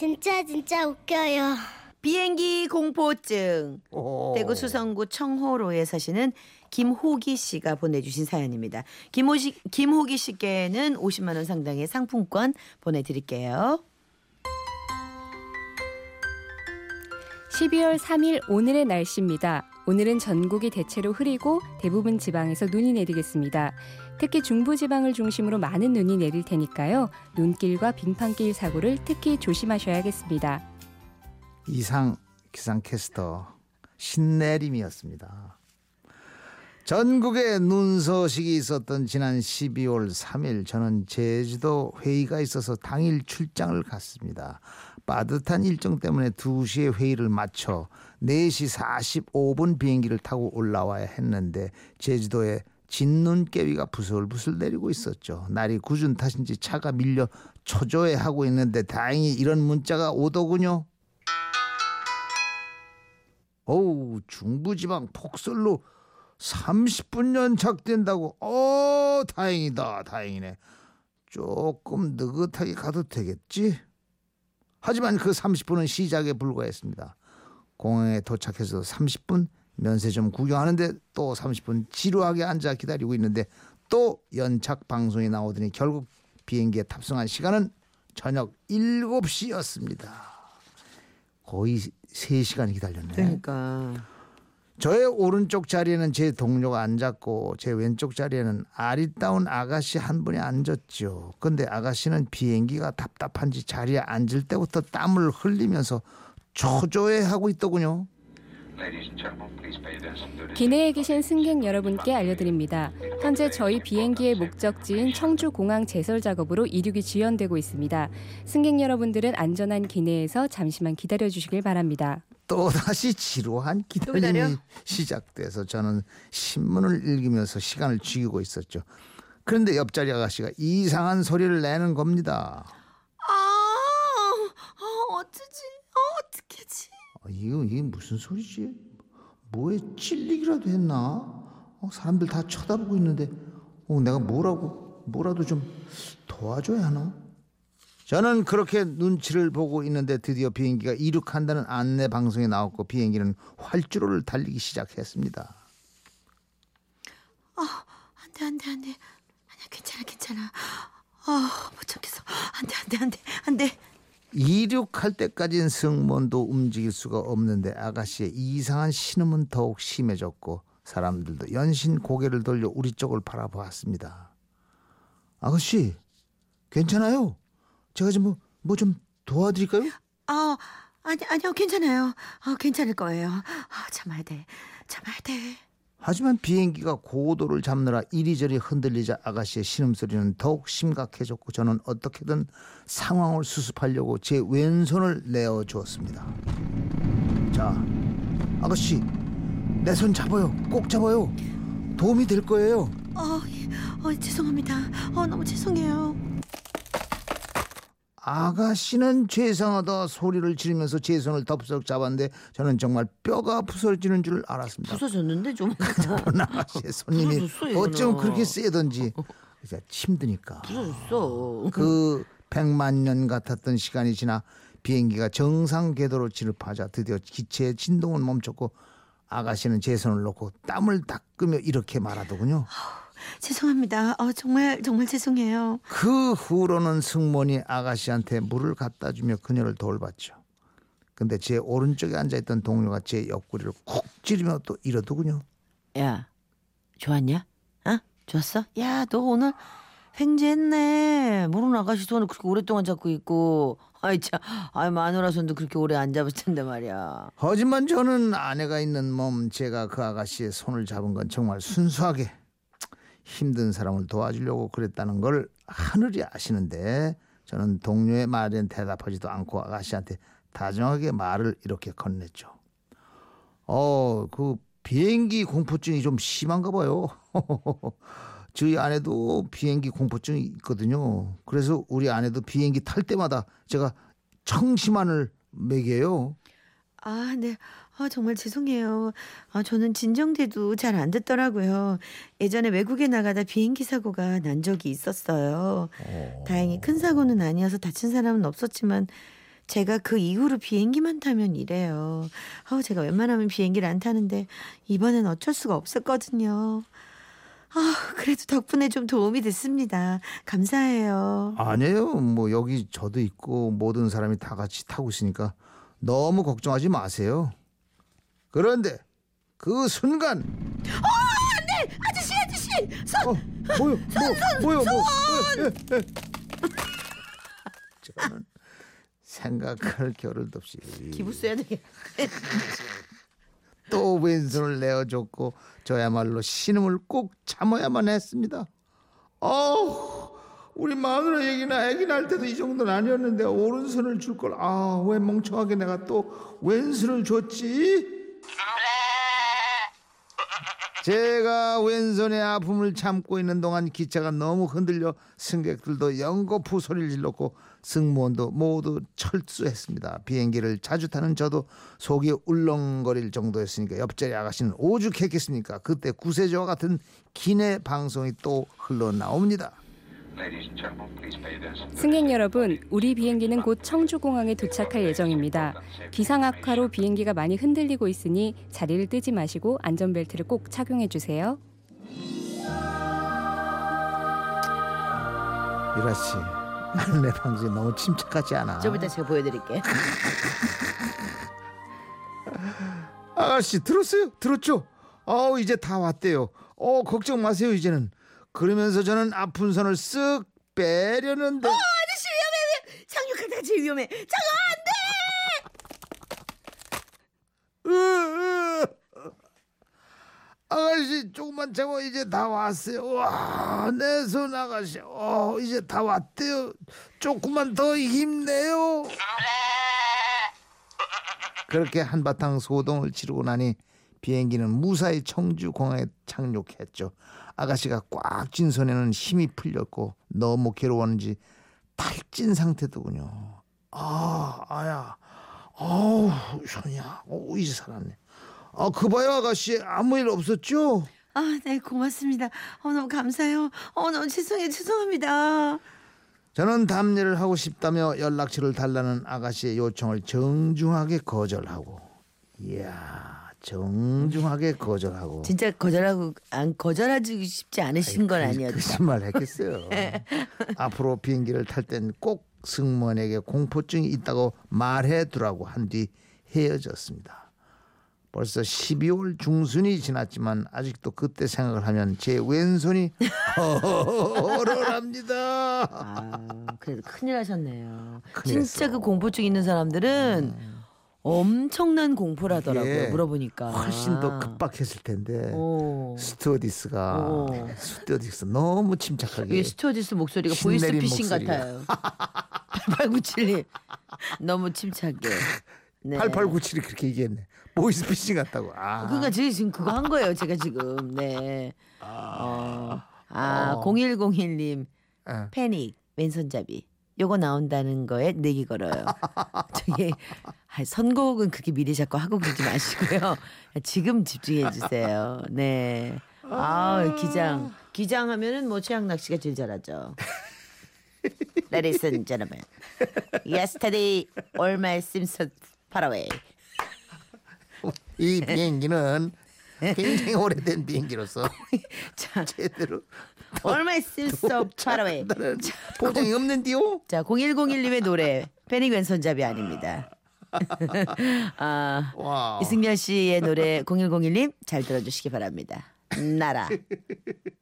진짜 진짜 웃겨요. 비행기 공포증. 오. 대구 수성구 청호로에 사시는 김호기 씨가 보내주신 사연입니다. 김호시, 김호기 씨께는 50만 원 상당의 상품권 보내드릴게요. 12월 3일 오늘의 날씨입니다. 오늘은 전국이 대체로 흐리고 대부분 지방에서 눈이 내리겠습니다. 특히 중부지방을 중심으로 많은 눈이 내릴 테니까요. 눈길과 빙판길 사고를 특히 조심하셔야겠습니다. 이상 기상캐스터 신내림이었습니다. 전국에 눈 소식이 있었던 지난 12월 3일 저는 제주도 회의가 있어서 당일 출장을 갔습니다. 빠듯한 일정 때문에 2시에 회의를 마쳐 4시 45분 비행기를 타고 올라와야 했는데 제주도에 진눈깨비가 부슬부슬 내리고 있었죠. 날이 궂은 탓인지 차가 밀려 초조해하고 있는데 다행히 이런 문자가 오더군요. 어우 중부지방 폭설로 30분 연착된다고 어 다행이다 다행이네 조금 느긋하게 가도 되겠지 하지만 그 30분은 시작에 불과했습니다 공항에 도착해서 30분 면세 점 구경하는데 또 30분 지루하게 앉아 기다리고 있는데 또 연착 방송이 나오더니 결국 비행기에 탑승한 시간은 저녁 7시였습니다 거의 3시간 기다렸네 그러니까. 저의 오른쪽 자리에는 제 동료가 앉았고 제 왼쪽 자리에는 아리따운 아가씨 한 분이 앉았죠. 근데 아가씨는 비행기가 답답한지 자리에 앉을 때부터 땀을 흘리면서 초조해하고 있더군요. 기내에 계신 승객 여러분께 알려드립니다. 현재 저희 비행기의 목적지인 청주 공항 제설 작업으로 이륙이 지연되고 있습니다. 승객 여러분들은 안전한 기내에서 잠시만 기다려 주시길 바랍니다. 또다시 지루한? 기다림이 시작돼서 저는 신문을 읽으면서 시간을 죽이고 있었죠. 그런데 옆자리 아가씨가 이상한 소리를 내는 겁니다. 아, 아 어쩌지? 어? 아, 이거 이게 무슨 소리지? 뭐에 찔리기라도 했나? 어, 사람들 다 쳐다보고 있는데 어, 내가 뭐라고 뭐라도 좀 도와줘야 하나? 저는 그렇게 눈치를 보고 있는데 드디어 비행기가 이륙한다는 안내 방송이 나왔고 비행기는 활주로를 달리기 시작했습니다. 안 돼, 안 돼, 안 돼. 아니야, 괜찮아, 괜찮아. 아, 못 참겠어. 안 돼, 안 돼, 안 돼, 안 돼. 이륙할 때까지는 승무원도 움직일 수가 없는데 아가씨의 이상한 신음은 더욱 심해졌고 사람들도 연신 고개를 돌려 우리 쪽을 바라보았습니다. 아가씨, 괜찮아요? 제가 좀 뭐 좀 도와드릴까요? 아, 아니, 아니요, 괜찮아요. 아, 괜찮을 거예요. 아, 참아야 돼. 참아야 돼. 하지만 비행기가 고도를 잡느라 이리저리 흔들리자 아가씨의 신음소리는 더욱 심각해졌고 저는 어떻게든 상황을 수습하려고 제 왼손을 내어 주었습니다. 자, 아가씨, 내 손 잡아요. 꼭 잡아요. 도움이 될 거예요. 어, 어, 죄송합니다. 어, 너무 죄송해요. 아가씨는 죄송하다 소리를 지르면서 제 손을 덥석 잡았는데 저는 정말 뼈가 부서지는 줄 알았습니다. 부서졌는데 좀. 그런 아가씨의 손님이. 어쩜 그렇게 세던지 이제 힘드니까. 부서졌어. 그 백만 년 같았던 시간이 지나 비행기가 정상 궤도로 진입하자 드디어 기체의 진동은 멈췄고 아가씨는 제 손을 놓고 땀을 닦으며 이렇게 말하더군요. 죄송합니다. 어, 정말, 정말 죄송해요. 그 후로는 승무원이 아가씨한테 물을 갖다 주며 그녀를 돌봤죠. 근데 제 오른쪽에 앉아있던 동료가 제 옆구리를 쿡 찌르며 또 이러더군요. 야, 좋았냐? 어? 좋았어? 야, 너 오늘 횡재했네. 모르는 아가씨 손을 그렇게 오랫동안 잡고 있고. 아이 참, 아이 마누라 손도 그렇게 오래 안 잡을 텐데 말이야. 하지만 저는 아내가 있는 몸 제가 그 아가씨의 손을 잡은 건 정말 순수하게 힘든 사람을 도와주려고 그랬다는 걸 하늘이 아시는데 저는 동료의 말엔 대답하지도 않고 아가씨한테 다정하게 말을 이렇게 건넸죠. 어, 그 비행기 공포증이 좀 심한가 봐요. 저희 아내도 비행기 공포증이 있거든요. 그래서 우리 아내도 비행기 탈 때마다 제가 청심환을 먹여요. 아, 네. 아, 정말 죄송해요. 아, 저는 진정돼도 잘 안 듣더라고요. 예전에 외국에 나가다 비행기 사고가 난 적이 있었어요. 다행히 큰 사고는 아니어서 다친 사람은 없었지만 제가 그 이후로 비행기만 타면 이래요. 어, 제가 웬만하면 비행기를 안 타는데 이번엔 어쩔 수가 없었거든요. 아, 그래도 덕분에 좀 도움이 됐습니다. 감사해요. 아니에요. 뭐 여기 저도 있고 모든 사람이 다 같이 타고 있으니까 너무 걱정하지 마세요. 그런데 그 순간 아저씨, 아저씨! 손! 어, 뭐요? 뭐, 뭐요? 뭐? 예, 예, 예. 저는 생각할 겨를도 없이 기부 써야 되겠 또 왼손을 내어줬고 저야말로 신음을 꼭 참아야만 했습니다. 어, 우리 마누라 얘기나 애기 날 때도 이 정도는 아니었는데 오른손을 줄 걸. 아, 왜 멍청하게 내가 또 왼손을 줬지? 제가 왼손의 아픔을 참고 있는 동안 기차가 너무 흔들려 승객들도 연거푸 소리를 질렀고 승무원도 모두 철수했습니다. 비행기를 자주 타는 저도 속이 울렁거릴 정도였으니까 옆자리 아가씨는 오죽했겠습니까? 그때 구세주와 같은 기내 방송이 또 흘러나옵니다. 승객 여러분, 우리 비행기는 곧 청주공항에 도착할 예정입니다. 기상 악화로 비행기가 많이 흔들리고 있으니 자리를 뜨지 마시고 안전벨트를 꼭 착용해 주세요. 유라 씨, 안내 방송이 너무 침착하지 않아? 좀 이따 제가 보여드릴게요. 아가씨 들었어요? 들었죠? 어 이제 다 왔대요. 어 걱정 마세요 이제는. 그러면서 저는 아픈 손을 쓱 빼려는데 아저씨 위험해, 위험해! 때가 제일 위험해. 으, 으. 아가씨 조금만 참고 이제 다 왔어요. 와내 손 아가씨 어 이제 다 왔대요. 조금만 더 힘내요. 그렇게 한바탕 소동을 지르고 나니 비행기는 무사히 청주 공항에 착륙했죠. 아가씨가 꽉 쥔 손에는 힘이 풀렸고 너무 괴로웠는지 탈진 상태더군요. 아, 아야, 아우 손이야, 어 이제 살았네. 아, 그 봐요 아가씨 아무 일 없었죠? 아, 네, 고맙습니다. 어, 너무 감사해요. 어, 너무 죄송해요. 죄송합니다. 저는 담례를 하고 싶다며 연락처를 달라는 아가씨의 요청을 정중하게 거절하고, 이야, 정중하게 거절하고. 진짜 거절하고 안 거절하지 싶지 않으신 건 아니었죠. 거짓말 했겠어요. 앞으로 비행기를 탈 땐 꼭 승무원에게 공포증이 있다고 말해두라고 한 뒤 헤어졌습니다. 벌써 12월 중순이 지났지만 아직도 그때 생각을 하면 제 왼손이 허허합니다. 아, 그래도 큰일 하셨네요. 큰일 진짜 했어. 음. 그 공포증 있는 사람들은 엄청난 공포라더라고요. 이게 물어보니까. 훨씬 더 급박했을 텐데 오. 스튜어디스가 오. 스튜어디스 너무 침착하게 이 스튜어디스 목소리가 보이스피싱. 같아요. 8897님 너무 침착해. 네. 8897이 그렇게 얘기했네. 보이스피싱 같다고. 아. 그러니까 제가 지금 그거 한 거예요. 제가 지금 네. 어. 아, 0101님 예. 패닉 왼손잡이 요거 나온다는 거에 내기 걸어요. 저기 아, 선곡은 그렇게 미리 자꾸 하고 그러지 마시고요. 지금 집중해 주세요. 네. 아, 기장. 기장 하면은 뭐 최양락 씨가 제일 잘하죠. Ladies and gentlemen, yesterday all my Simpsons far away. 이 비행기는 굉장히 오래된 비행기로서 자, 제대로 my Simpsons far away. 보장이 없는데요. 자, 0101님의 노래 패닉 왼손잡이 아닙니다. 아, 와우. 이승열 씨의 노래 0101님 잘 들어주시기 바랍니다. 나라.